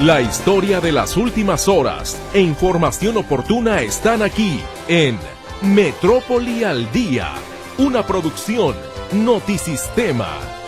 La historia de las últimas horas e información oportuna están aquí en Metrópoli al Día, una producción Notisistema.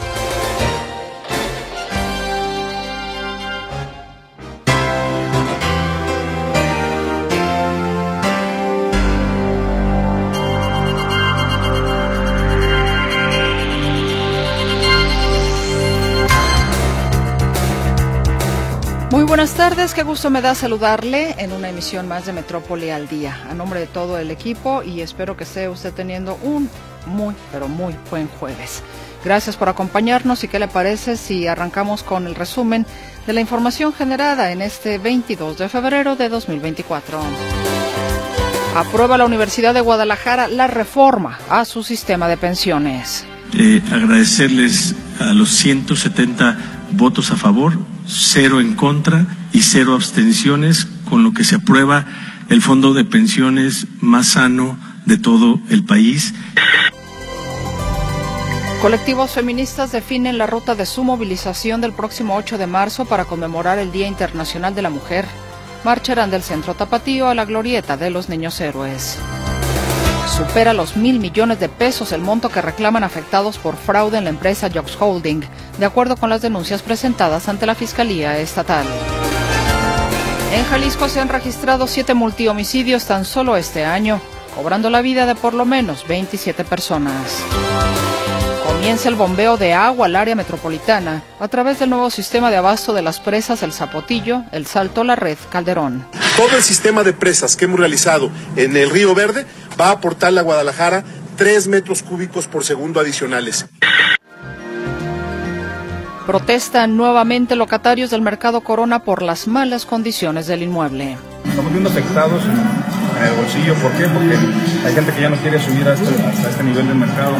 Buenas tardes, qué gusto me da saludarle en una emisión más de Metrópoli al Día. A nombre de todo el equipo y espero que esté usted teniendo un muy, pero muy buen jueves. Gracias por acompañarnos y qué le parece si arrancamos con el resumen de la información generada en este 22 de febrero de 2024. Aprueba la Universidad de Guadalajara la reforma a su sistema de pensiones. Eh, agradecerles a los 170 votos a favor, cero en contra y cero abstenciones, con lo que se aprueba el fondo de pensiones más sano de todo el país. Colectivos feministas definen la ruta de su movilización del próximo 8 de marzo para conmemorar el Día Internacional de la Mujer. Marcharán del centro tapatío a la glorieta de los niños héroes. Supera los mil millones de pesos el monto que reclaman afectados por fraude en la empresa Jobs Holding, de acuerdo con las denuncias presentadas ante la Fiscalía Estatal. En Jalisco se han registrado siete multihomicidios tan solo este año, cobrando la vida de por lo menos 27 personas. Comienza el bombeo de agua al área metropolitana a través del nuevo sistema de abasto de las presas El Zapotillo, El Salto, La Red, Calderón. Todo el sistema de presas que hemos realizado en el Río Verde va a aportarle a Guadalajara 3 metros cúbicos por segundo adicionales. Protestan nuevamente locatarios del mercado Corona por las malas condiciones del inmueble. Estamos viendo afectados en el bolsillo. ¿Por qué? Porque hay gente que ya no quiere subir hasta, hasta este nivel del mercado.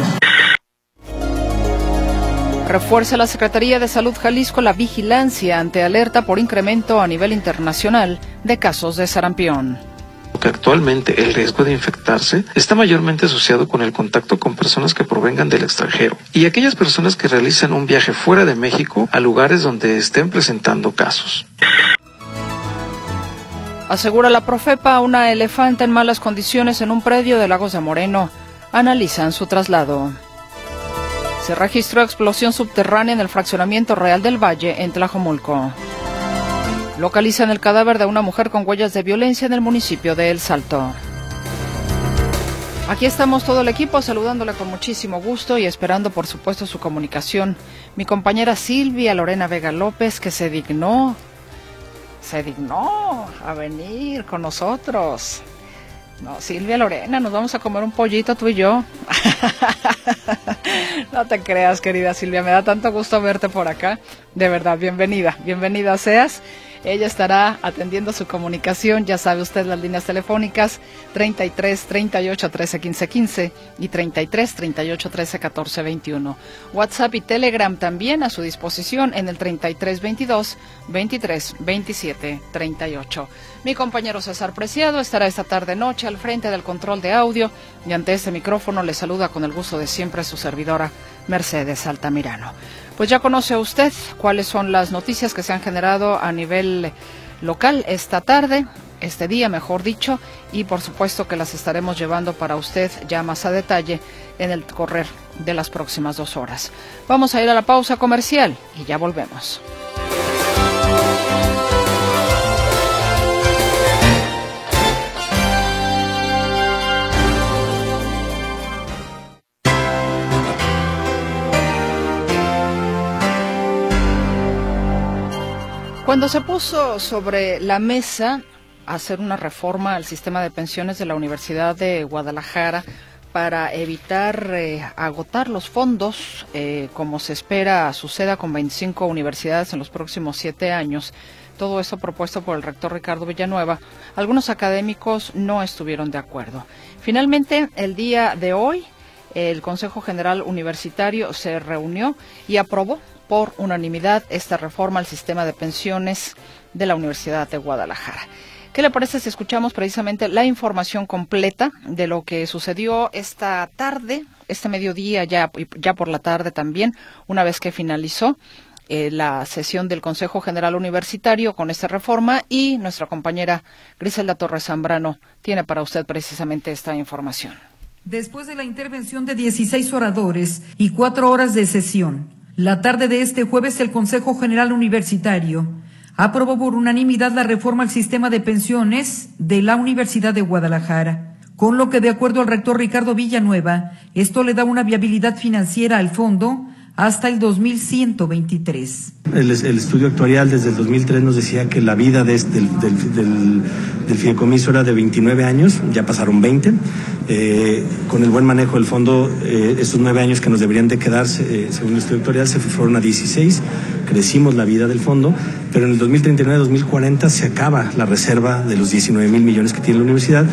Refuerza la Secretaría de Salud Jalisco la vigilancia ante alerta por incremento a nivel internacional de casos de sarampión que actualmente el riesgo de infectarse está mayormente asociado con el contacto con personas que provengan del extranjero y aquellas personas que realizan un viaje fuera de México a lugares donde estén presentando casos. Asegura la Profepa una elefante en malas condiciones en un predio de Lagos de Moreno. Analizan su traslado. Se registró explosión subterránea en el fraccionamiento Real del Valle en Tlajomulco. Localizan el cadáver de una mujer con huellas de violencia en el municipio de El Salto. Aquí estamos todo el equipo saludándole con muchísimo gusto y esperando por supuesto su comunicación. Mi compañera Silvia Lorena Vega López que se dignó, se dignó a venir con nosotros. No, Silvia Lorena, nos vamos a comer un pollito tú y yo. no te creas, querida Silvia, me da tanto gusto verte por acá. De verdad, bienvenida, bienvenida seas. Ella estará atendiendo su comunicación, ya sabe usted las líneas telefónicas 33 38 13 15 15 y 33 38 13 14 21. WhatsApp y Telegram también a su disposición en el 33 22 23 27 38. Mi compañero César Preciado estará esta tarde noche al frente del control de audio y ante este micrófono le saluda con el gusto de siempre su servidora Mercedes Altamirano. Pues ya conoce usted cuáles son las noticias que se han generado a nivel local esta tarde, este día mejor dicho, y por supuesto que las estaremos llevando para usted ya más a detalle en el correr de las próximas dos horas. Vamos a ir a la pausa comercial y ya volvemos. Cuando se puso sobre la mesa hacer una reforma al sistema de pensiones de la Universidad de Guadalajara para evitar eh, agotar los fondos, eh, como se espera suceda con 25 universidades en los próximos siete años, todo eso propuesto por el rector Ricardo Villanueva, algunos académicos no estuvieron de acuerdo. Finalmente, el día de hoy, el Consejo General Universitario se reunió y aprobó por unanimidad esta reforma al sistema de pensiones de la Universidad de Guadalajara. ¿Qué le parece si escuchamos precisamente la información completa de lo que sucedió esta tarde, este mediodía, ya, ya por la tarde también, una vez que finalizó eh, la sesión del Consejo General Universitario con esta reforma y nuestra compañera Griselda Torres Zambrano tiene para usted precisamente esta información. Después de la intervención de 16 oradores y cuatro horas de sesión, la tarde de este jueves el Consejo General Universitario aprobó por unanimidad la reforma al sistema de pensiones de la Universidad de Guadalajara, con lo que de acuerdo al rector Ricardo Villanueva, esto le da una viabilidad financiera al fondo hasta el 2123. El, el estudio actuarial desde el 2003 nos decía que la vida de este, del, del, fideicomiso era de 29 años, ya pasaron 20. Eh, con el buen manejo del fondo, eh, estos nueve años que nos deberían de quedarse, eh, según el estudio actuarial, se fueron a 16. Crecimos la vida del fondo, pero en el 2039-2040 se acaba la reserva de los 19 mil millones que tiene la universidad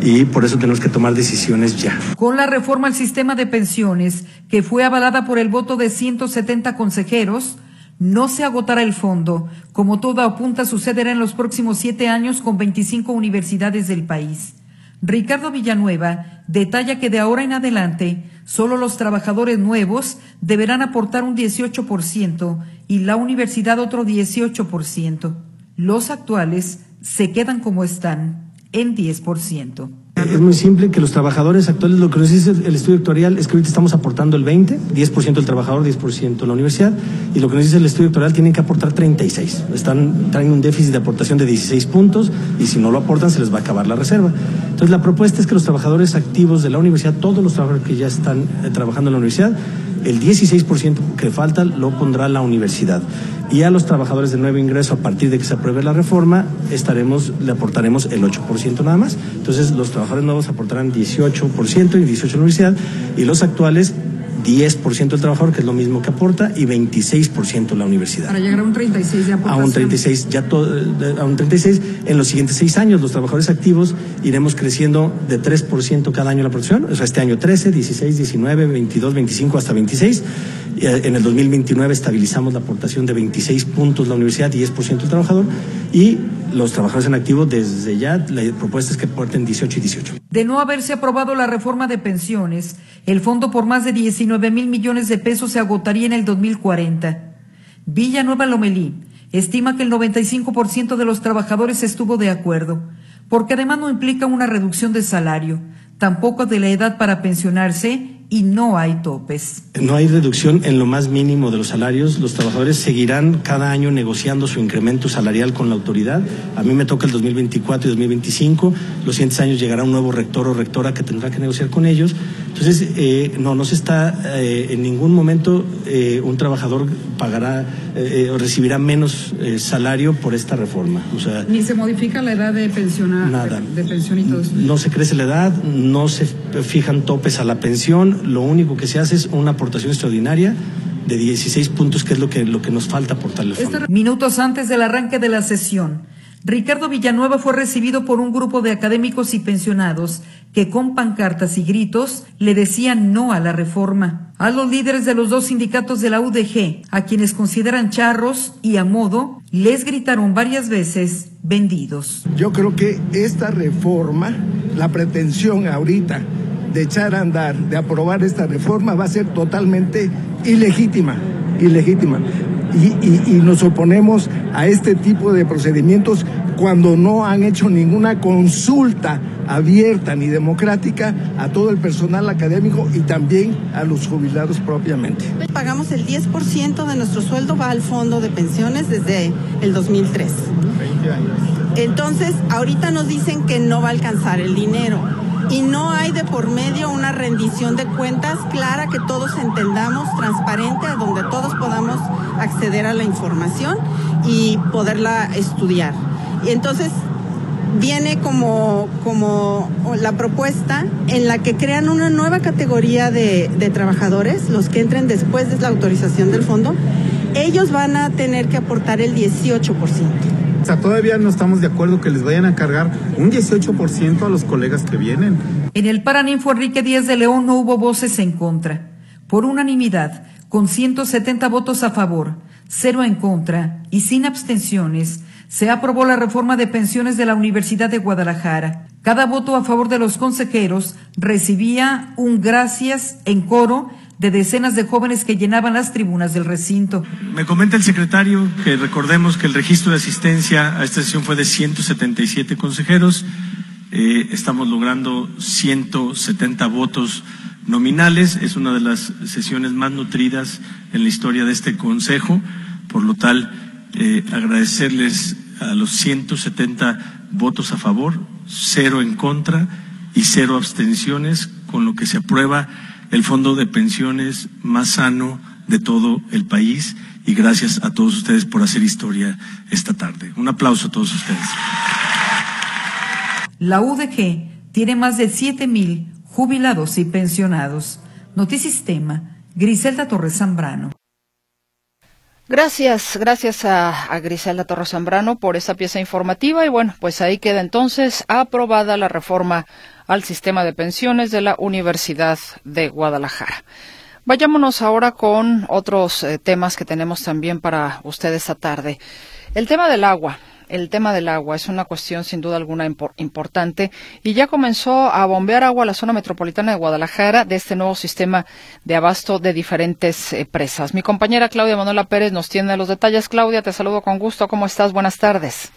y por eso tenemos que tomar decisiones ya. Con la reforma al sistema de pensiones, que fue avalada por el voto de 170 consejeros, no se agotará el fondo, como todo apunta sucederá en los próximos siete años con 25 universidades del país. Ricardo Villanueva detalla que de ahora en adelante solo los trabajadores nuevos deberán aportar un 18% y la universidad otro 18%. Los actuales se quedan como están, en 10%. Es muy simple que los trabajadores actuales, lo que nos dice el estudio actuarial es que ahorita estamos aportando el 20, 10% el trabajador, 10% la universidad, y lo que nos dice el estudio actuarial tienen que aportar 36. Están, traen un déficit de aportación de 16 puntos y si no lo aportan se les va a acabar la reserva. Entonces la propuesta es que los trabajadores activos de la universidad, todos los trabajadores que ya están eh, trabajando en la universidad, el 16% que falta lo pondrá la universidad. Y a los trabajadores de nuevo ingreso, a partir de que se apruebe la reforma, estaremos, le aportaremos el 8% nada más. Entonces, los trabajadores nuevos aportarán 18% y 18% la universidad, y los actuales 10% el trabajador, que es lo mismo que aporta, y 26% la universidad. Para llegar a un 36 de aportación. A un 36, ya todo, a un 36. En los siguientes seis años, los trabajadores activos iremos creciendo de 3% cada año la producción. O sea, este año 13, 16, 19, 22, 25 hasta 26. Eh, en el 2029 estabilizamos la aportación de 26 puntos la universidad, 10% el trabajador. Y los trabajadores en activo, desde ya, la propuesta es que aporten 18 y 18. De no haberse aprobado la reforma de pensiones, el fondo por más de 19 mil millones de pesos se agotaría en el 2040. Villanueva Lomelí estima que el 95% de los trabajadores estuvo de acuerdo, porque además no implica una reducción de salario, tampoco de la edad para pensionarse y no hay topes. No hay reducción en lo más mínimo de los salarios. Los trabajadores seguirán cada año negociando su incremento salarial con la autoridad. A mí me toca el 2024 y 2025. Los siguientes años llegará un nuevo rector o rectora que tendrá que negociar con ellos. Entonces, eh, no, no se está eh, en ningún momento eh, un trabajador pagará eh, o recibirá menos eh, salario por esta reforma. O sea, Ni se modifica la edad de pensionar, Nada. de, de pensión y todo eso. no se crece la edad, no se fijan topes a la pensión. Lo único que se hace es una aportación extraordinaria de 16 puntos, que es lo que, lo que nos falta aportarle. Minutos antes del arranque de la sesión, Ricardo Villanueva fue recibido por un grupo de académicos y pensionados que con pancartas y gritos le decían no a la reforma. A los líderes de los dos sindicatos de la UDG, a quienes consideran charros y a modo, les gritaron varias veces vendidos. Yo creo que esta reforma, la pretensión ahorita de echar a andar, de aprobar esta reforma, va a ser totalmente ilegítima, ilegítima. Y, y- y nos oponemos a este tipo de procedimientos cuando no han hecho ninguna consulta abierta ni democrática a todo el personal académico y también a los jubilados propiamente. Pagamos el 10% de nuestro sueldo va al fondo de pensiones desde el 2003. Entonces, ahorita nos dicen que no va a alcanzar el dinero y no hay de por medio una rendición de cuentas clara que todos entendamos, transparente, a donde todos podamos acceder a la información y poderla estudiar. Y entonces viene como, como la propuesta en la que crean una nueva categoría de, de trabajadores, los que entren después de la autorización del fondo, ellos van a tener que aportar el 18%. Todavía no estamos de acuerdo que les vayan a cargar un 18% a los colegas que vienen. En el Paraninfo Enrique Díaz de León no hubo voces en contra. Por unanimidad, con 170 votos a favor, cero en contra y sin abstenciones, se aprobó la reforma de pensiones de la Universidad de Guadalajara. Cada voto a favor de los consejeros recibía un gracias en coro de decenas de jóvenes que llenaban las tribunas del recinto. Me comenta el secretario que recordemos que el registro de asistencia a esta sesión fue de 177 consejeros. Eh, estamos logrando 170 votos nominales. Es una de las sesiones más nutridas en la historia de este Consejo. Por lo tal, eh, agradecerles a los 170 votos a favor, cero en contra y cero abstenciones, con lo que se aprueba el fondo de pensiones más sano de todo el país. Y gracias a todos ustedes por hacer historia esta tarde. Un aplauso a todos ustedes. La UDG tiene más de 7 mil jubilados y pensionados. Notisistema, Griselda Torres Zambrano. Gracias, gracias a, Griselda Torres Zambrano por esa pieza informativa y bueno, pues ahí queda entonces aprobada la reforma al sistema de pensiones de la Universidad de Guadalajara. Vayámonos ahora con otros eh, temas que tenemos también para ustedes esta tarde. El tema del agua el tema del agua es una cuestión sin duda alguna importante y ya comenzó a bombear agua a la zona metropolitana de Guadalajara de este nuevo sistema de abasto de diferentes eh, presas. Mi compañera Claudia Manuela Pérez nos tiene los detalles. Claudia, te saludo con gusto. ¿Cómo estás? Buenas tardes.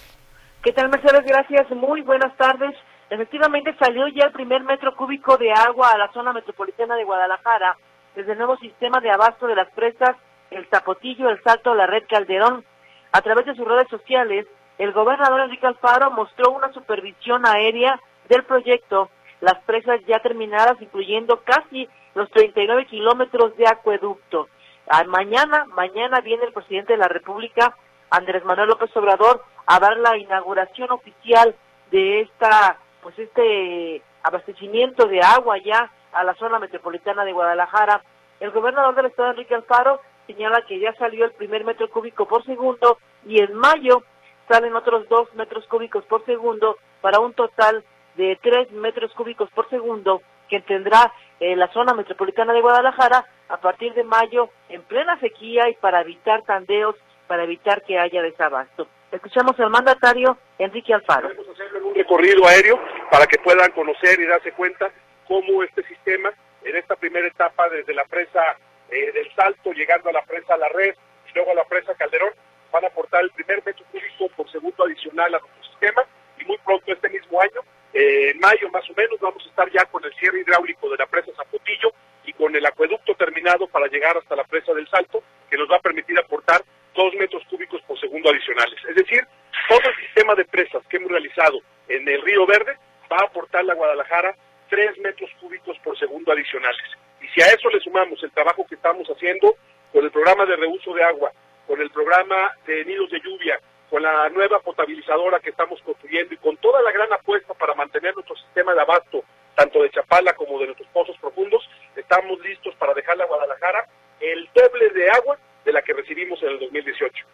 ¿Qué tal, Mercedes? Gracias. Muy buenas tardes. Efectivamente salió ya el primer metro cúbico de agua a la zona metropolitana de Guadalajara desde el nuevo sistema de abasto de las presas, el Zapotillo, el Salto, la Red Calderón. A través de sus redes sociales, el gobernador Enrique Alfaro mostró una supervisión aérea del proyecto, las presas ya terminadas, incluyendo casi los 39 kilómetros de acueducto. Ah, mañana, mañana viene el presidente de la República, Andrés Manuel López Obrador, a dar la inauguración oficial de esta, pues este abastecimiento de agua ya a la zona metropolitana de Guadalajara. El gobernador del estado, Enrique Alfaro, señala que ya salió el primer metro cúbico por segundo y en mayo salen otros dos metros cúbicos por segundo para un total de tres metros cúbicos por segundo que tendrá eh, la zona metropolitana de Guadalajara a partir de mayo en plena sequía y para evitar tandeos, para evitar que haya desabasto. Escuchamos al mandatario Enrique Alfaro. Vamos a hacerlo en un recorrido aéreo para que puedan conocer y darse cuenta cómo este sistema, en esta primera etapa, desde la presa eh, del Salto, llegando a la presa La Red, y luego a la presa Calderón, van a aportar el primer metro cúbico por segundo adicional a nuestro sistema y muy pronto este mismo año, eh, en mayo más o menos, vamos a estar ya con el cierre hidráulico de la presa Zapotillo y con el acueducto terminado para llegar hasta la presa del Salto, que nos va a permitir aportar dos metros cúbicos por segundo adicionales. Es decir, todo el sistema de presas que hemos realizado en el Río Verde va a aportar a Guadalajara tres metros cúbicos por segundo adicionales. Y si a eso le sumamos el trabajo que estamos haciendo con el programa de reuso de agua con el programa de nidos de lluvia, con la nueva potabilizadora que estamos construyendo y con toda la gran apuesta para mantener nuestro sistema de abasto, tanto de Chapala como de nuestros pozos profundos, estamos listos para dejarle a Guadalajara el doble de agua de la que recibimos en el 2018.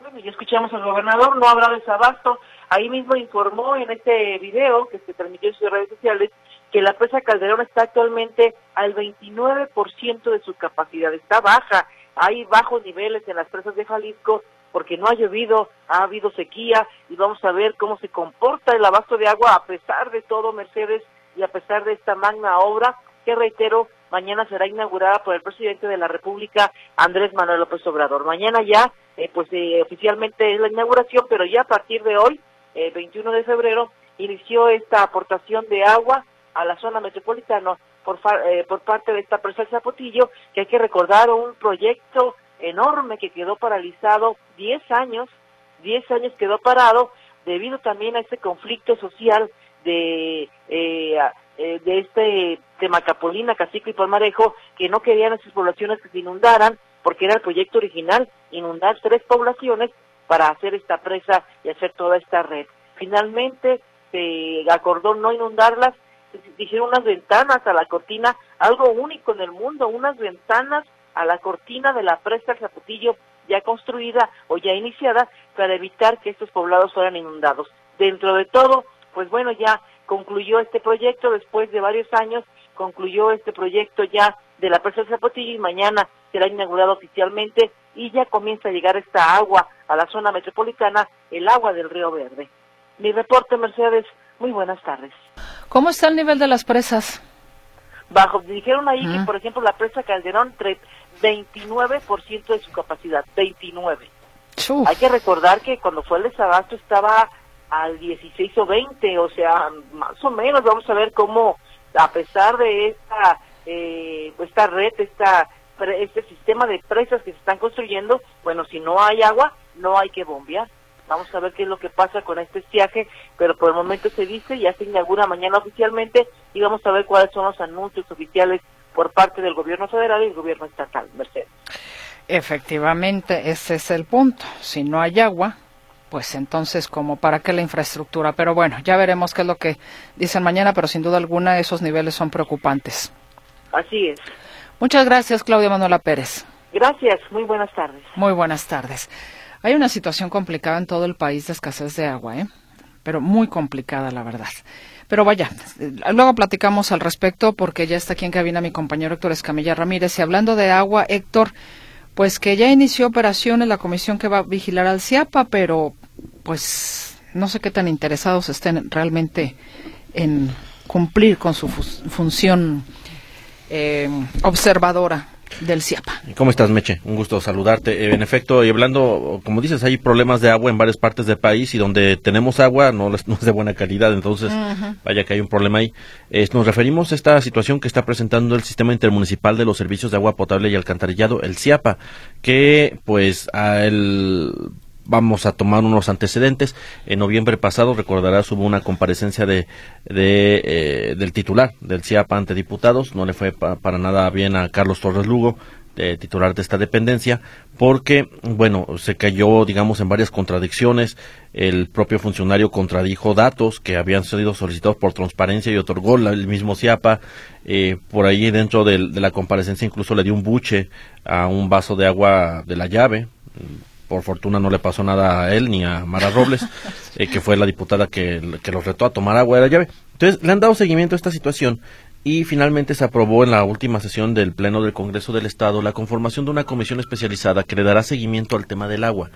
Bueno, ya escuchamos al gobernador, no habrá desabasto. Ahí mismo informó en este video que se transmitió en sus redes sociales que la presa Calderón está actualmente al 29% de su capacidad, está baja hay bajos niveles en las presas de Jalisco porque no ha llovido, ha habido sequía y vamos a ver cómo se comporta el abasto de agua a pesar de todo, Mercedes, y a pesar de esta magna obra que reitero, mañana será inaugurada por el presidente de la República, Andrés Manuel López Obrador. Mañana ya, eh, pues eh, oficialmente es la inauguración, pero ya a partir de hoy, eh, 21 de febrero, inició esta aportación de agua a la zona metropolitana por, eh, por parte de esta presa Zapotillo, que hay que recordar un proyecto enorme que quedó paralizado 10 años, 10 años quedó parado debido también a este conflicto social de eh, eh, de este de Macapolina, Cacico y Palmarejo, que no querían a sus poblaciones que se inundaran, porque era el proyecto original, inundar tres poblaciones para hacer esta presa y hacer toda esta red. Finalmente se acordó no inundarlas dijeron unas ventanas a la cortina, algo único en el mundo, unas ventanas a la cortina de la presa Zapotillo ya construida o ya iniciada para evitar que estos poblados fueran inundados. Dentro de todo, pues bueno, ya concluyó este proyecto después de varios años, concluyó este proyecto ya de la presa Zapotillo y mañana será inaugurado oficialmente y ya comienza a llegar esta agua a la zona metropolitana, el agua del Río Verde. Mi reporte, Mercedes, muy buenas tardes. ¿Cómo está el nivel de las presas? Bajo, dijeron ahí que, por ejemplo, la presa Calderón, 29% de su capacidad, 29. Hay que recordar que cuando fue el desabasto estaba al 16 o 20, o sea, más o menos vamos a ver cómo, a pesar de esta, eh, esta red, esta, este sistema de presas que se están construyendo, bueno, si no hay agua, no hay que bombear. Vamos a ver qué es lo que pasa con este estiaje, pero por el momento se dice, ya se inaugura mañana oficialmente y vamos a ver cuáles son los anuncios oficiales por parte del gobierno federal y el gobierno estatal. Mercedes. Efectivamente, ese es el punto. Si no hay agua, pues entonces, ¿como para qué la infraestructura? Pero bueno, ya veremos qué es lo que dicen mañana, pero sin duda alguna esos niveles son preocupantes. Así es. Muchas gracias, Claudia Manuela Pérez. Gracias, muy buenas tardes. Muy buenas tardes. Hay una situación complicada en todo el país de escasez de agua, ¿eh? pero muy complicada, la verdad. Pero vaya, luego platicamos al respecto porque ya está aquí en cabina mi compañero Héctor Escamilla Ramírez. Y hablando de agua, Héctor, pues que ya inició operaciones la comisión que va a vigilar al CIAPA, pero pues no sé qué tan interesados estén realmente en cumplir con su función eh, observadora del CIAPA. ¿Cómo estás, Meche? Un gusto saludarte. Eh, en efecto, y hablando, como dices, hay problemas de agua en varias partes del país y donde tenemos agua no, es de buena calidad, entonces vaya que hay un problema ahí. nos referimos a esta situación que está presentando el Sistema Intermunicipal de los Servicios de Agua Potable y Alcantarillado, el CIAPA, que pues a el vamos a tomar unos antecedentes. En noviembre pasado, recordarás, hubo una comparecencia de, de eh, del titular del CIAPA ante diputados. No le fue para nada bien a Carlos Torres Lugo, titular de esta dependencia, porque, bueno, se cayó, digamos, en varias contradicciones. El propio funcionario contradijo datos que habían sido solicitados por transparencia y otorgó el mismo CIAPA. Eh, por ahí dentro de la comparecencia incluso le dio un buche a un vaso de agua de la llave por fortuna no le pasó nada a él ni a Mara Robles, eh, que fue la diputada que, que los retó a tomar agua de la llave. Entonces, le han dado seguimiento a esta situación y finalmente se aprobó en la última sesión del Pleno del Congreso del Estado la conformación de una comisión especializada que le dará seguimiento al tema del agua.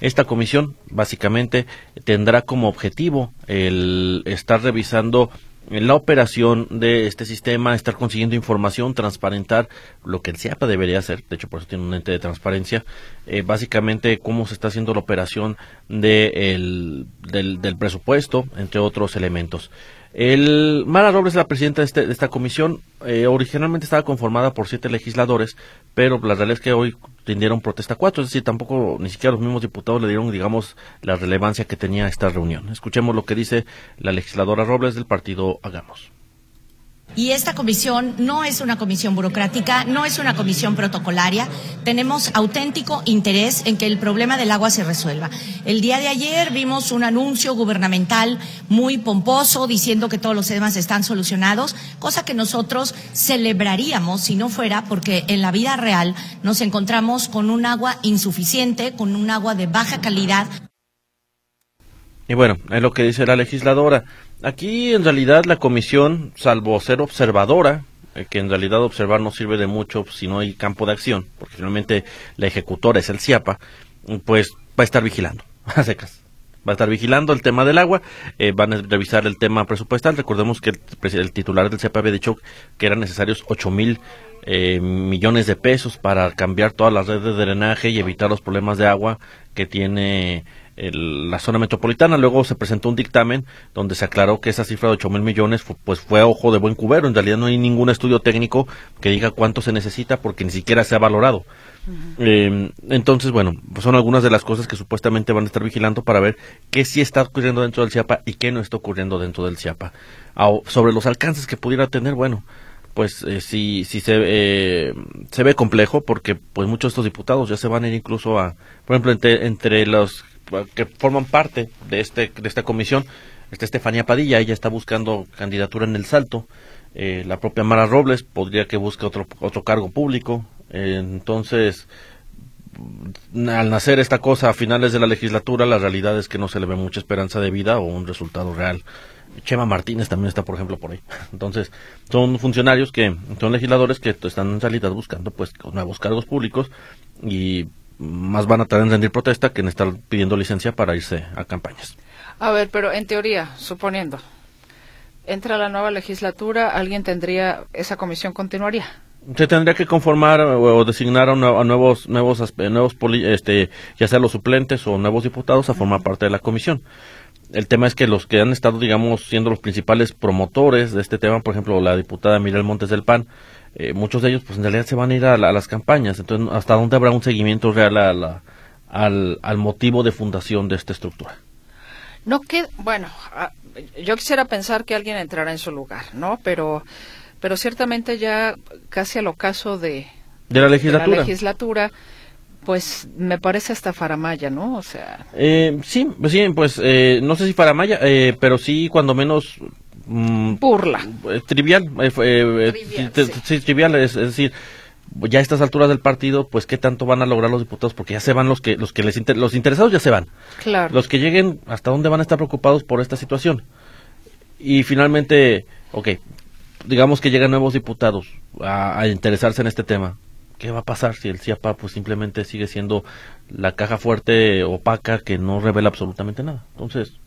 Esta comisión básicamente tendrá como objetivo el estar revisando la operación de este sistema, estar consiguiendo información, transparentar lo que el CIAPA debería hacer, de hecho por eso tiene un ente de transparencia, eh, básicamente cómo se está haciendo la operación de el, del, del presupuesto, entre otros elementos. El Mara Robles, la presidenta de, este, de esta comisión, eh, originalmente estaba conformada por siete legisladores, pero la realidad es que hoy rindieron protesta cuatro, es decir, tampoco ni siquiera los mismos diputados le dieron, digamos, la relevancia que tenía esta reunión. Escuchemos lo que dice la legisladora Robles del partido Hagamos. Y esta comisión no es una comisión burocrática, no es una comisión protocolaria. Tenemos auténtico interés en que el problema del agua se resuelva. El día de ayer vimos un anuncio gubernamental muy pomposo diciendo que todos los temas están solucionados, cosa que nosotros celebraríamos si no fuera porque en la vida real nos encontramos con un agua insuficiente, con un agua de baja calidad. Y bueno, es lo que dice la legisladora. Aquí en realidad la comisión, salvo ser observadora, eh, que en realidad observar no sirve de mucho si no hay campo de acción, porque finalmente la ejecutora es el CIAPA, pues va a estar vigilando, a secas. Va a estar vigilando el tema del agua, eh, van a revisar el tema presupuestal. Recordemos que el, titular del CIAPA había dicho que eran necesarios 8 mil eh, millones de pesos para cambiar todas las redes de drenaje y evitar los problemas de agua que tiene la zona metropolitana. Luego se presentó un dictamen donde se aclaró que esa cifra de 8 mil millones pues fue a ojo de buen cubero. En realidad no hay ningún estudio técnico que diga cuánto se necesita porque ni siquiera se ha valorado. Em, entonces, bueno, pues son algunas de las cosas que supuestamente van a estar vigilando para ver qué sí está ocurriendo dentro del CIAPA y qué no está ocurriendo dentro del CIAPA. sobre los alcances que pudiera tener, bueno, pues eh, sí, sí se, eh, se ve complejo porque pues muchos de estos diputados ya se van a ir incluso a, por ejemplo, entre, entre los que forman parte de, este, de esta comisión. Está Estefanía Padilla, ella está buscando candidatura en el Salto. Eh, la propia Mara Robles podría que busque otro, otro cargo público. Eh, entonces, al nacer esta cosa a finales de la legislatura, la realidad es que no se le ve mucha esperanza de vida o un resultado real. Chema Martínez también está, por ejemplo, por ahí. Entonces, son funcionarios que, son legisladores que están en realidad buscando pues nuevos cargos públicos y más van a tener en rendir protesta que en estar pidiendo licencia para irse a campañas. A ver, pero en teoría, suponiendo, entra la nueva legislatura, alguien tendría, esa comisión continuaría. Se tendría que conformar o, designar a, nuevos, nuevos, nuevos este, ya sea los suplentes o nuevos diputados a formar parte de la comisión. El tema es que los que han estado, digamos, siendo los principales promotores de este tema, por ejemplo, la diputada Miguel Montes del PAN, eh, muchos de ellos, pues en realidad se van a ir a, las campañas. Entonces, ¿hasta dónde habrá un seguimiento real al, al motivo de fundación de esta estructura? No que, bueno, yo quisiera pensar que alguien entrará en su lugar, ¿no? Pero, pero ciertamente ya casi al ocaso de, de la legislatura. la legislatura pues me parece hasta faramaya, ¿no? O sea. Eh, sí, pues sí, pues eh, no sé si faramaya, eh, pero sí cuando menos. Mm, Burla. Eh, trivial. trivial, sí. trivial, es, decir, ya a estas alturas del partido, pues qué tanto van a lograr los diputados, porque ya se van los que los que les los interesados ya se van. Claro. Los que lleguen, hasta dónde van a estar preocupados por esta situación. Y finalmente, ok, digamos que llegan nuevos diputados a, interesarse en este tema. ¿Qué va a pasar si el CIAPA pues simplemente sigue siendo la caja fuerte opaca que no revela absolutamente nada? Entonces,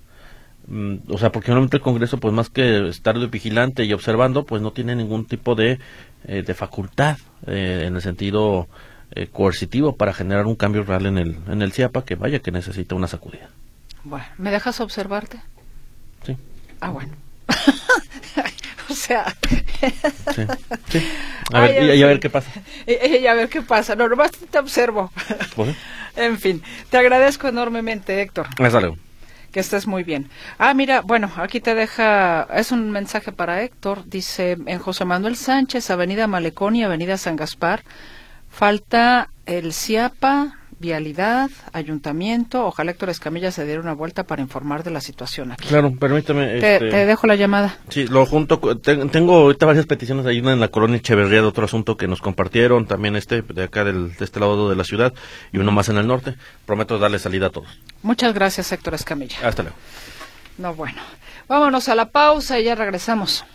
o sea, porque normalmente el Congreso, pues más que estar vigilante y observando, pues no tiene ningún tipo de, eh, de facultad eh, en el sentido eh, coercitivo para generar un cambio real en el, en el CIAPA que vaya que necesita una sacudida. Bueno, ¿me dejas observarte? Sí. Ah, bueno. o sea. sí, A ver, y, a ver qué pasa. Y, a ver qué pasa. No, nomás te observo. Pues en fin, te agradezco enormemente, Héctor. Hasta luego. Que estés muy bien. Ah, mira, bueno, aquí te deja, es un mensaje para Héctor. Dice, en José Manuel Sánchez, Avenida Malecón y Avenida San Gaspar, falta el CIAPA, Vialidad, Ayuntamiento. Ojalá Héctor Escamilla se diera una vuelta para informar de la situación aquí. Claro, permítame. Te, este, dejo la llamada. Sí, lo junto. tengo ahorita varias peticiones. Hay una en la colonia Echeverría de otro asunto que nos compartieron. También este, de acá del, de este lado de la ciudad. Y uno más en el norte. Prometo darle salida a todos. Muchas gracias, Héctor Escamilla. Hasta luego. No, bueno. Vámonos a la pausa y ya regresamos.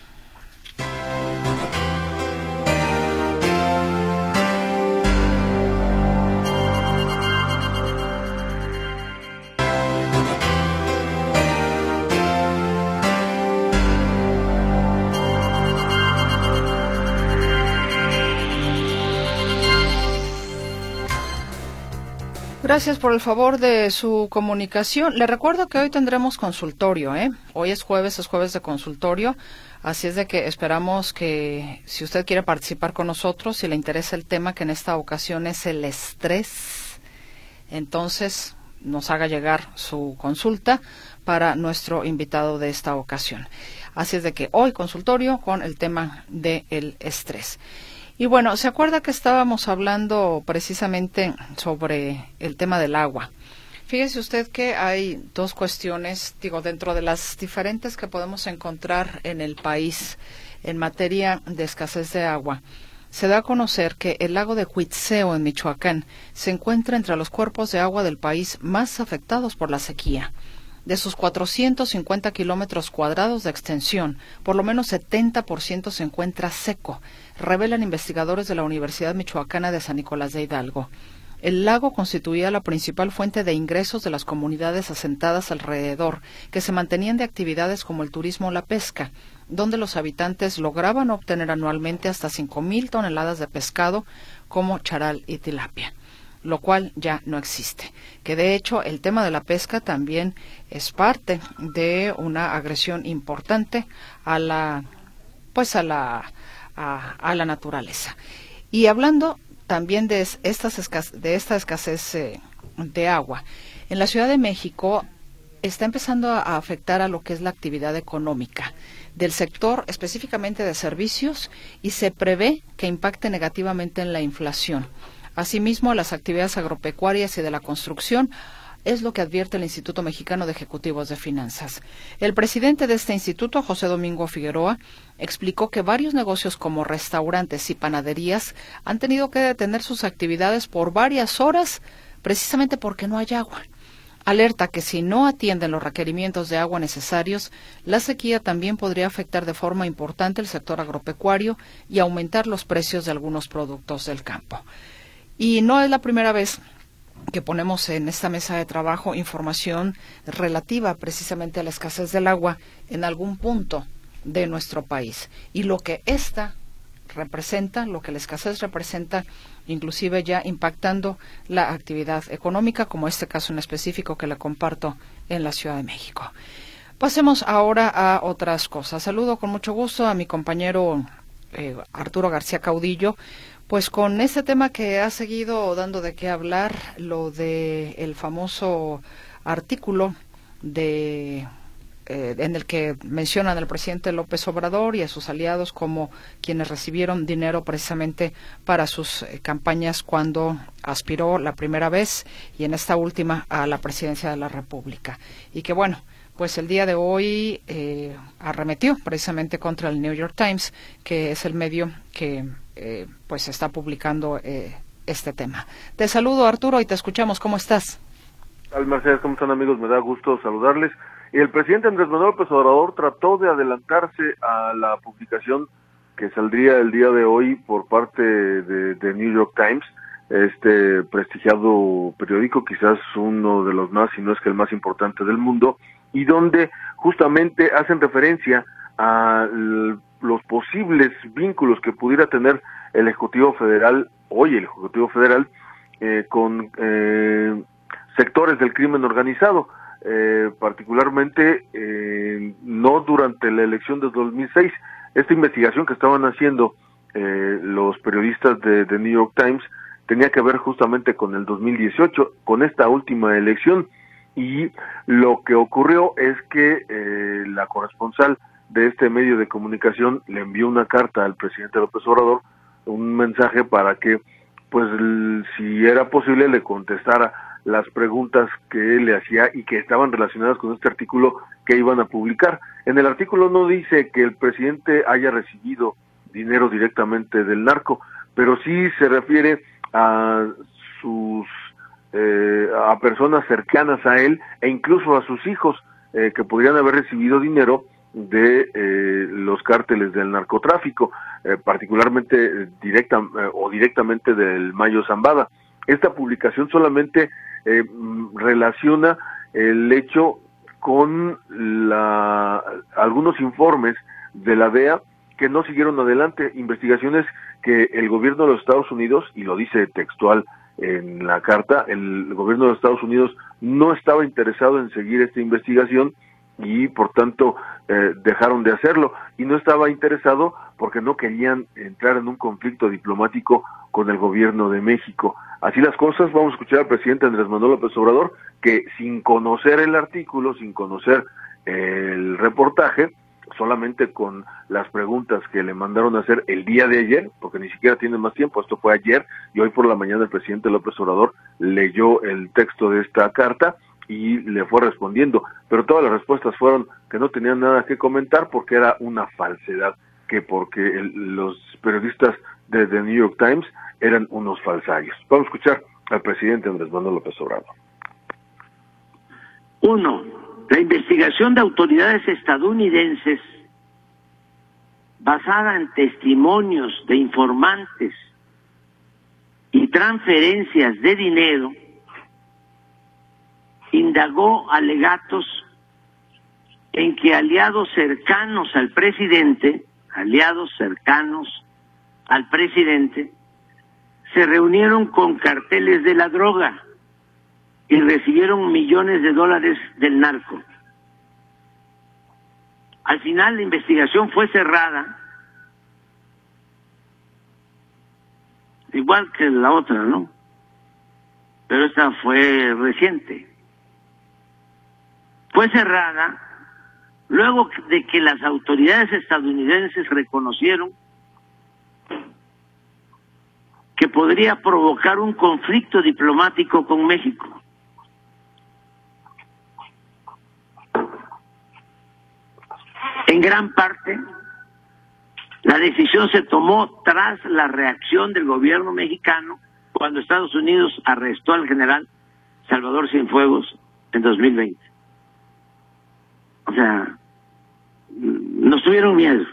Gracias por el favor de su comunicación. Le recuerdo que hoy tendremos consultorio, ¿eh? Hoy es jueves, es jueves de consultorio. Así es de que esperamos que si usted quiere participar con nosotros, si le interesa el tema que en esta ocasión es el estrés, entonces nos haga llegar su consulta para nuestro invitado de esta ocasión. Así es de que hoy consultorio con el tema del estrés. Y bueno, ¿se acuerda que estábamos hablando precisamente sobre el tema del agua? Fíjese usted que hay dos cuestiones, digo, dentro de las diferentes que podemos encontrar en el país en materia de escasez de agua. Se da a conocer que el lago de Huitzeo en Michoacán se encuentra entre los cuerpos de agua del país más afectados por la sequía. De sus 450 kilómetros cuadrados de extensión, por lo menos 70% se encuentra seco, revelan investigadores de la Universidad Michoacana de San Nicolás de Hidalgo. El lago constituía la principal fuente de ingresos de las comunidades asentadas alrededor, que se mantenían de actividades como el turismo o la pesca, donde los habitantes lograban obtener anualmente hasta 5.000 toneladas de pescado como charal y tilapia lo cual ya no existe. Que de hecho el tema de la pesca también es parte de una agresión importante a la, pues a la, a, la naturaleza. Y hablando también de, estas de esta escasez eh, de agua, en la Ciudad de México está empezando a afectar a lo que es la actividad económica del sector específicamente de servicios y se prevé que impacte negativamente en la inflación. Asimismo, las actividades agropecuarias y de la construcción es lo que advierte el Instituto Mexicano de Ejecutivos de Finanzas. El presidente de este instituto, José Domingo Figueroa, explicó que varios negocios como restaurantes y panaderías han tenido que detener sus actividades por varias horas precisamente porque no hay agua. Alerta que si no atienden los requerimientos de agua necesarios, la sequía también podría afectar de forma importante el sector agropecuario y aumentar los precios de algunos productos del campo. Y no es la primera vez que ponemos en esta mesa de trabajo información relativa precisamente a la escasez del agua en algún punto de nuestro país y lo que esta representa, lo que la escasez representa, inclusive ya impactando la actividad económica, como este caso en específico que le comparto en la Ciudad de México. Pasemos ahora a otras cosas. Saludo con mucho gusto a mi compañero eh, Arturo García Caudillo, pues con este tema que ha seguido dando de qué hablar, lo de el famoso artículo de eh, en el que mencionan al presidente López Obrador y a sus aliados como quienes recibieron dinero precisamente para sus eh, campañas cuando aspiró la primera vez y en esta última a la presidencia de la República. Y que bueno, pues el día de hoy eh, arremetió precisamente contra el New York Times, que es el medio que pues está publicando este tema. Te saludo Arturo y te escuchamos. ¿Cómo estás? Al Mercedes, ¿cómo están amigos? Me da gusto saludarles. El presidente Andrés Manuel López trató de adelantarse a la publicación que saldría el día de hoy por parte de, New York Times, este prestigiado periódico, quizás uno de los más, si no es que el más importante del mundo, y donde justamente hacen referencia a los posibles vínculos que pudiera tener el Ejecutivo Federal, hoy el Ejecutivo Federal, eh, con eh, sectores del crimen organizado eh, particularmente eh, no durante la elección de 2006. Esta investigación que estaban haciendo eh, los periodistas de, de, New York Times tenía que ver justamente con el 2018, con esta última elección. Y lo que ocurrió es que eh, la corresponsal de este medio de comunicación le envió una carta al presidente López Obrador, un mensaje para que, pues, si era posible, le contestara las preguntas que él le hacía y que estaban relacionadas con este artículo que iban a publicar. En el artículo no dice que el presidente haya recibido dinero directamente del narco, pero sí se refiere a sus eh, a personas cercanas a él e incluso a sus hijos eh, que podrían haber recibido dinero de eh, los cárteles del narcotráfico, particularmente directa o directamente del Mayo Zambada. Esta publicación solamente eh, relaciona el hecho con la, algunos informes de la DEA que no siguieron adelante, investigaciones que el gobierno de los Estados Unidos, y lo dice textual en la carta, el gobierno de Estados Unidos no estaba interesado en seguir esta investigación y por tanto eh, dejaron de hacerlo y no estaba interesado porque no querían entrar en un conflicto diplomático con el gobierno de México. Así las cosas, vamos a escuchar al presidente Andrés Manuel López Obrador que sin conocer el artículo, sin conocer el reportaje, solamente con las preguntas que le mandaron a hacer el día de ayer, porque ni siquiera tiene más tiempo, esto fue ayer, y hoy por la mañana el presidente López Obrador leyó el texto de esta carta y le fue respondiendo, pero todas las respuestas fueron que no tenían nada que comentar porque era una falsedad, que porque los periodistas de The New York Times eran unos falsarios. Vamos a escuchar al presidente Andrés Manuel López Obrador. Uno, la investigación de autoridades estadounidenses basada en testimonios de informantes y transferencias de dinero indagó alegatos en que aliados cercanos al presidente, aliados cercanos al presidente, se reunieron con carteles de la droga y recibieron millones de dólares del narco. Al final la investigación fue cerrada, igual que la otra, ¿no? Pero esta fue reciente. Fue cerrada luego de que las autoridades estadounidenses reconocieron que podría provocar un conflicto diplomático con México. En gran parte, la decisión se tomó tras la reacción del gobierno mexicano cuando Estados Unidos arrestó al general Salvador Cienfuegos en 2020. O sea, nos tuvieron miedo,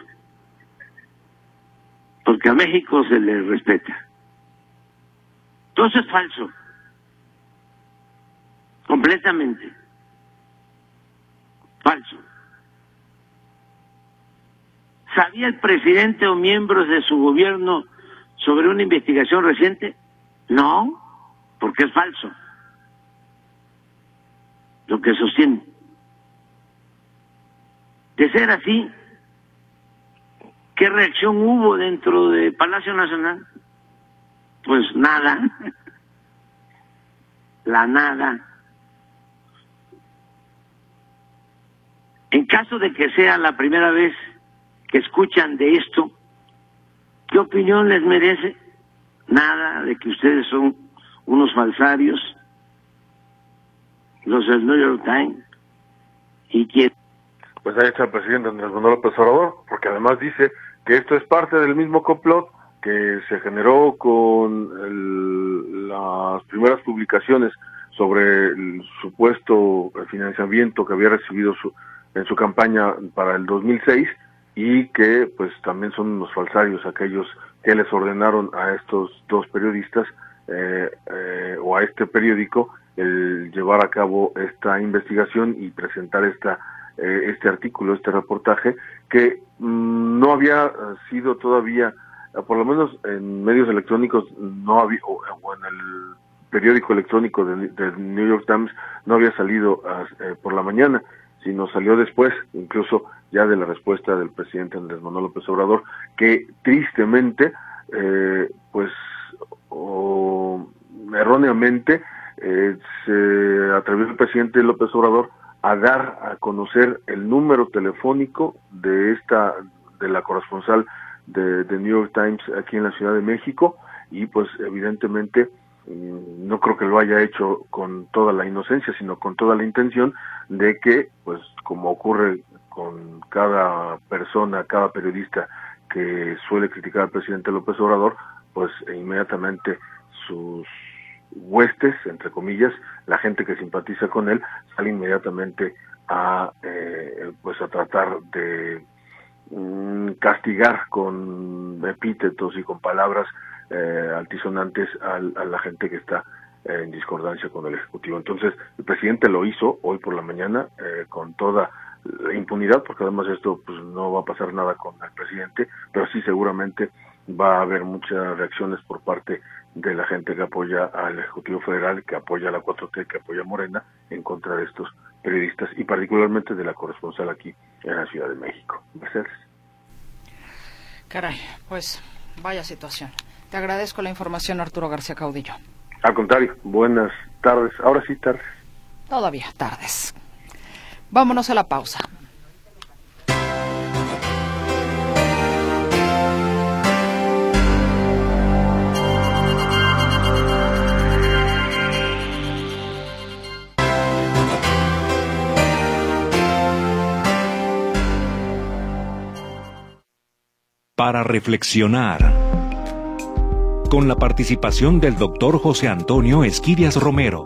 porque a México se le respeta. Todo eso es falso. Completamente. Falso. ¿Sabía el presidente o miembros de su gobierno sobre una investigación reciente? No, porque es falso lo que sostiene. De ser así, ¿qué reacción hubo dentro de Palacio Nacional? Pues nada, la nada. En caso de que sea la primera vez que escuchan de esto, ¿qué opinión les merece? Nada de que ustedes son unos falsarios, los del New York Times, y que... Pues ahí está el presidente Andrés Manuel López Obrador, porque además dice que esto es parte del mismo complot que se generó con las primeras publicaciones sobre el supuesto financiamiento que había recibido su, en su campaña para el 2006 y que pues también son unos falsarios aquellos que les ordenaron a estos dos periodistas eh, eh, o a este periódico el llevar a cabo esta investigación y presentar esta eh, este artículo, este reportaje que mm, no había sido todavía, por lo menos en medios electrónicos no había o, en el periódico electrónico del de New York Times no había salido por la mañana sino salió después, incluso ya de la respuesta del presidente Andrés Manuel López Obrador, que tristemente, eh, pues, erróneamente, eh, se atrevió el presidente López Obrador a dar a conocer el número telefónico de esta, de la corresponsal de, de New York Times aquí en la Ciudad de México, y pues evidentemente Mm, no creo que lo haya hecho con toda la inocencia, sino con toda la intención de que, pues como ocurre con cada persona, cada periodista que suele criticar al presidente López Obrador, pues inmediatamente sus huestes, entre comillas, la gente que simpatiza con él, sale inmediatamente a, eh, pues a tratar de mm, castigar con epítetos y con palabras eh, altisonantes a, la gente que está en discordancia con el Ejecutivo. Entonces, el presidente lo hizo hoy por la mañana eh, con toda la impunidad, porque además esto pues no va a pasar nada con el presidente, pero sí seguramente va a haber muchas reacciones por parte de la gente que apoya al Ejecutivo Federal, que apoya a la 4T, que apoya a Morena, en contra de estos periodistas y particularmente de la corresponsal aquí en la Ciudad de México. Mercedes. Caray, pues vaya situación. Te agradezco la información, Arturo García Caudillo. Al contrario, buenas tardes. Ahora sí, tardes. Todavía tardes. Vámonos a la pausa. Para reflexionar con la participación del doctor José Antonio Esquivias Romero,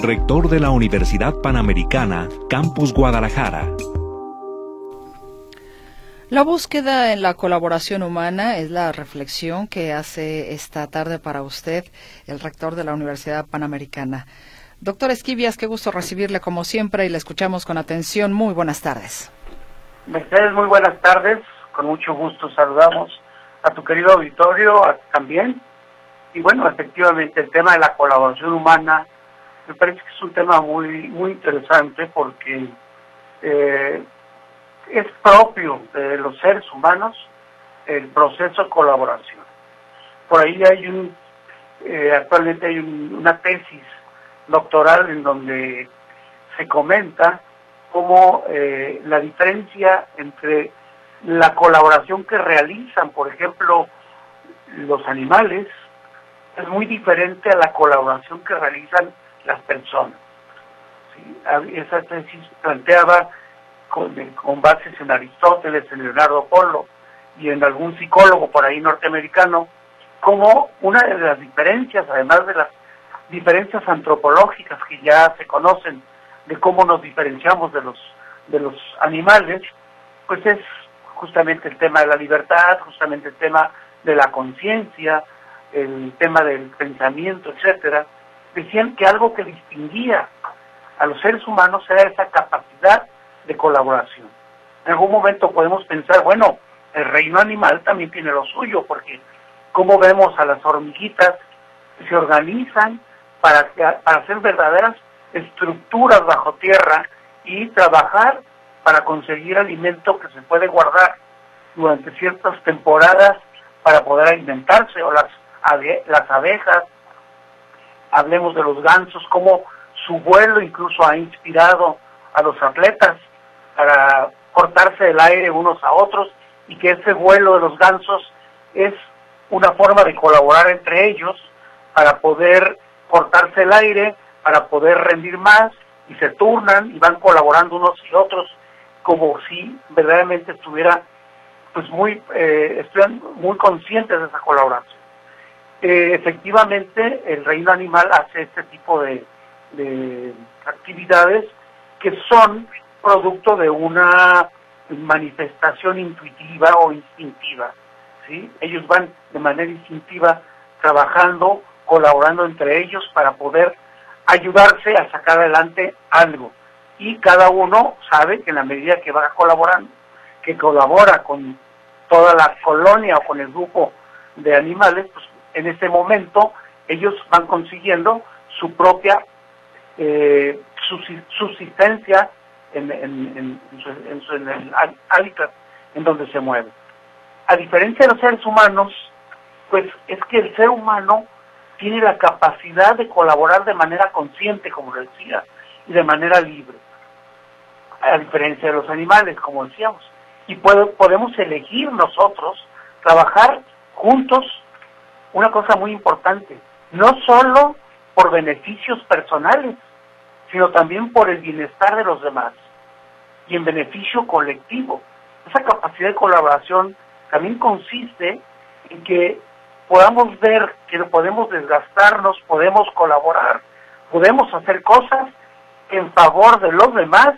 rector de la Universidad Panamericana, Campus Guadalajara. La búsqueda en la colaboración humana es la reflexión que hace esta tarde para usted el rector de la Universidad Panamericana. Doctor Esquivias, qué gusto recibirle como siempre y le escuchamos con atención. Muy buenas tardes. Mercedes, muy buenas tardes. Con mucho gusto saludamos a tu querido auditorio también. Y bueno, efectivamente el tema de la colaboración humana me parece que es un tema muy, muy interesante porque eh, es propio de los seres humanos el proceso de colaboración. Por ahí hay un, eh, actualmente hay una tesis doctoral en donde se comenta cómo eh, la diferencia entre la colaboración que realizan, por ejemplo, los animales, es muy diferente a la colaboración que realizan las personas. Esa tesis planteaba con, con, bases en Aristóteles, en Leonardo Polo y en algún psicólogo por ahí norteamericano, como una de las diferencias, además de las diferencias antropológicas que ya se conocen de cómo nos diferenciamos de los de los animales, pues es justamente el tema de la libertad, justamente el tema de la conciencia, el tema del pensamiento, etcétera, decían que algo que distinguía a los seres humanos era esa capacidad de colaboración. En algún momento podemos pensar, bueno, el reino animal también tiene lo suyo, porque como vemos a las hormiguitas se organizan para, para hacer verdaderas estructuras bajo tierra y trabajar para conseguir alimento que se puede guardar durante ciertas temporadas para poder alimentarse, o las, las abejas, hablemos de los gansos, como su vuelo incluso ha inspirado a los atletas para cortarse el aire unos a otros y que ese vuelo de los gansos es una forma de colaborar entre ellos para poder cortarse el aire, para poder rendir más y se turnan y van colaborando unos y otros como si verdaderamente estuviera pues muy eh, estuvieran muy conscientes de esa colaboración. Eh, efectivamente, el reino animal hace este tipo de, de actividades que son producto de una manifestación intuitiva o instintiva. ¿sí? Ellos van de manera instintiva trabajando, colaborando entre ellos para poder ayudarse a sacar adelante algo. Y cada uno sabe que en la medida que va colaborando, que colabora con toda la colonia o con el grupo de animales, pues en ese momento ellos van consiguiendo su propia eh, subsistencia en, en, en, el hábitat en donde se mueve. A diferencia de los seres humanos, pues es que el ser humano tiene la capacidad de colaborar de manera consciente, como decía, y de manera libre. A diferencia de los animales, como decíamos. Y podemos elegir nosotros trabajar juntos una cosa muy importante, no solo por beneficios personales, sino también por el bienestar de los demás y en beneficio colectivo. Esa capacidad de colaboración también consiste en que podamos ver que podemos desgastarnos, podemos colaborar, podemos hacer cosas en favor de los demás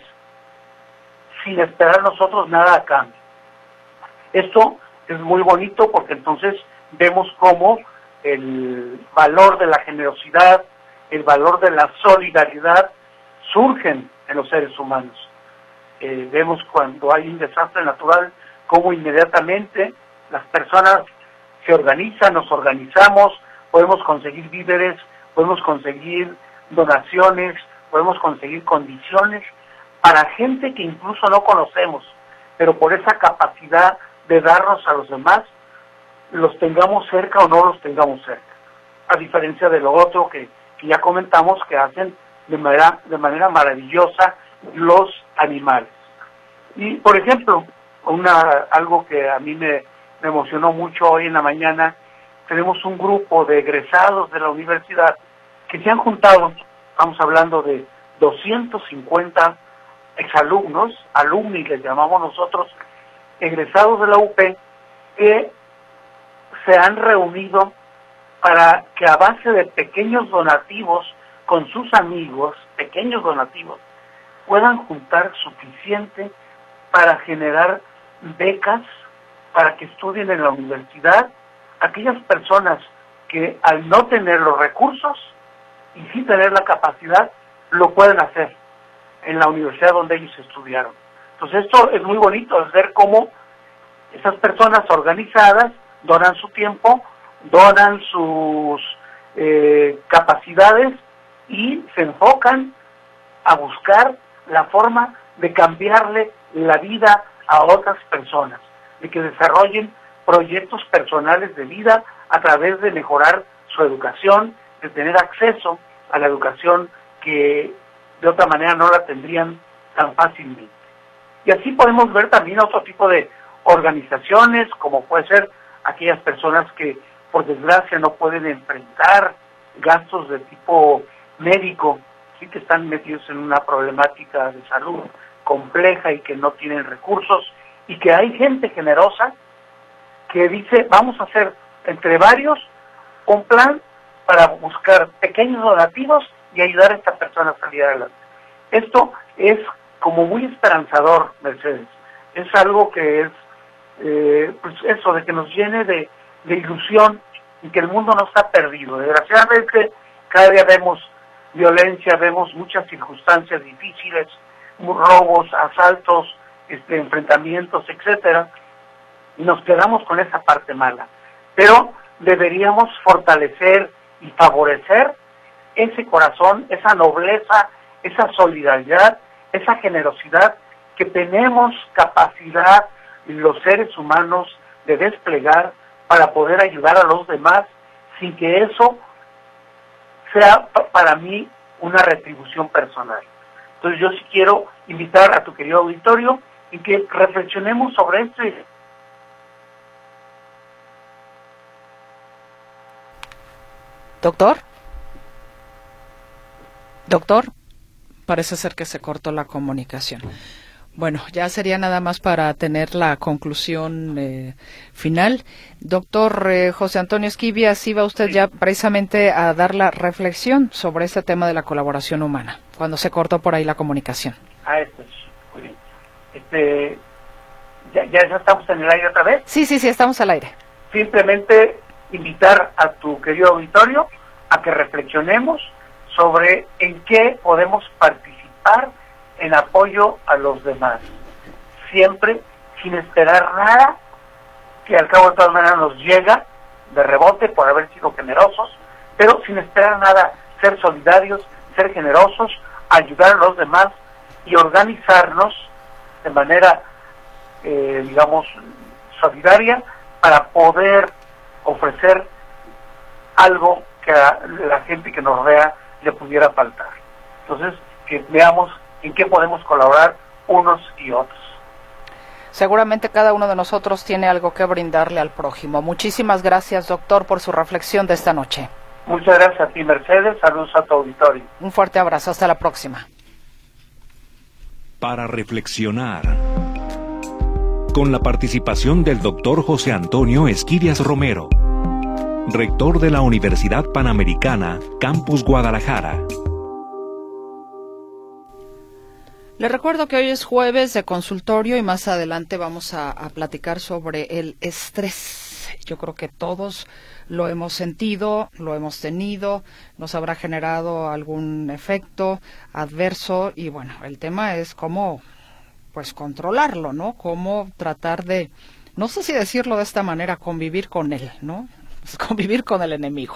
sin esperar nosotros nada a cambio. Esto es muy bonito porque entonces vemos cómo el valor de la generosidad, el valor de la solidaridad surgen en los seres humanos. Eh, vemos cuando hay un desastre natural, cómo inmediatamente las personas se organizan, nos organizamos, podemos conseguir víveres, podemos conseguir donaciones, podemos conseguir condiciones para gente que incluso no conocemos, pero por esa capacidad de darnos a los demás, los tengamos cerca o no los tengamos cerca. A diferencia de lo otro que, ya comentamos que hacen de manera, de manera maravillosa los animales. Y, por ejemplo, una, algo que a mí me, emocionó mucho hoy en la mañana, tenemos un grupo de egresados de la universidad que se han juntado, estamos hablando de 250 exalumnos, alumni les llamamos nosotros, egresados de la UP, que se han reunido para que a base de pequeños donativos con sus amigos, pequeños donativos, puedan juntar suficiente para generar becas para que estudien en la universidad aquellas personas que al no tener los recursos y sin tener la capacidad, lo pueden hacer en la universidad donde ellos estudiaron. Entonces esto es muy bonito, ver cómo esas personas organizadas donan su tiempo, donan sus eh, capacidades y se enfocan a buscar la forma de cambiarle la vida a otras personas, de que desarrollen proyectos personales de vida a través de mejorar su educación, de tener acceso a la educación que de otra manera no la tendrían tan fácilmente. Y así podemos ver también otro tipo de organizaciones, como puede ser aquellas personas que por desgracia no pueden enfrentar gastos de tipo médico, sí que están metidos en una problemática de salud compleja y que no tienen recursos y que hay gente generosa que dice vamos a hacer entre varios un plan para buscar pequeños donativos y ayudar a esta persona a salir adelante. Esto es como muy esperanzador, Mercedes. Es algo que es eh, pues eso, de que nos llene de, ilusión y que el mundo no está perdido. Desgraciadamente, cada día vemos violencia, vemos muchas circunstancias difíciles, robos, asaltos, este, enfrentamientos, etcétera, y nos quedamos con esa parte mala. Pero deberíamos fortalecer y favorecer ese corazón, esa nobleza, esa solidaridad, esa generosidad que tenemos capacidad los seres humanos de desplegar para poder ayudar a los demás sin que eso sea para mí una retribución personal. Entonces yo sí quiero invitar a tu querido auditorio y que reflexionemos sobre esto. Doctor. Doctor, parece ser que se cortó la comunicación. Bueno, ya sería nada más para tener la conclusión eh, final. Doctor eh, José Antonio Esquivia, sí va usted ya precisamente a dar la reflexión sobre este tema de la colaboración humana, cuando se cortó por ahí la comunicación. Ah, esto es muy bien. Este, ¿ya, ¿Ya estamos en el aire otra vez? Sí, sí, sí, estamos al aire. Simplemente invitar a tu querido auditorio a que reflexionemos sobre en qué podemos participar en apoyo a los demás, siempre sin esperar nada, que al cabo de todas maneras nos llega de rebote por haber sido generosos, pero sin esperar nada, ser solidarios, ser generosos, ayudar a los demás y organizarnos de manera, eh, digamos, solidaria para poder ofrecer algo que a la gente que nos vea le pudiera faltar. Entonces, que veamos en qué podemos colaborar unos y otros. Seguramente cada uno de nosotros tiene algo que brindarle al prójimo. Muchísimas gracias, doctor, por su reflexión de esta noche. Muchas gracias a ti, Mercedes. Saludos a tu auditorio. Un fuerte abrazo. Hasta la próxima. Para reflexionar. Con la participación del doctor José Antonio Esquirias Romero, rector de la Universidad Panamericana, Campus Guadalajara. Le recuerdo que hoy es jueves de consultorio y más adelante vamos a, a, platicar sobre el estrés. Yo creo que todos lo hemos sentido, lo hemos tenido, nos habrá generado algún efecto adverso y bueno, el tema es cómo pues controlarlo, ¿no? Cómo tratar de no sé si decirlo de esta manera, convivir con él, ¿no? convivir con el enemigo.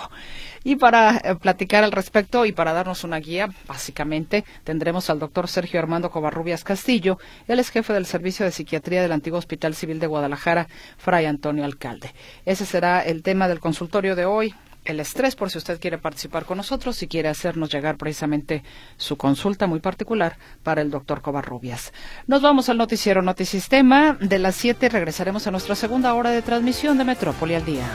Y para eh, platicar al respecto y para darnos una guía, básicamente, tendremos al doctor Sergio Armando Covarrubias Castillo. Él es jefe del Servicio de Psiquiatría del antiguo Hospital Civil de Guadalajara, Fray Antonio Alcalde. Ese será el tema del consultorio de hoy. El estrés, por si usted quiere participar con nosotros, si quiere hacernos llegar precisamente su consulta muy particular para el doctor Covarrubias. Nos vamos al noticiero Notisistema. De las 7 regresaremos a nuestra segunda hora de transmisión de Metrópoli al día.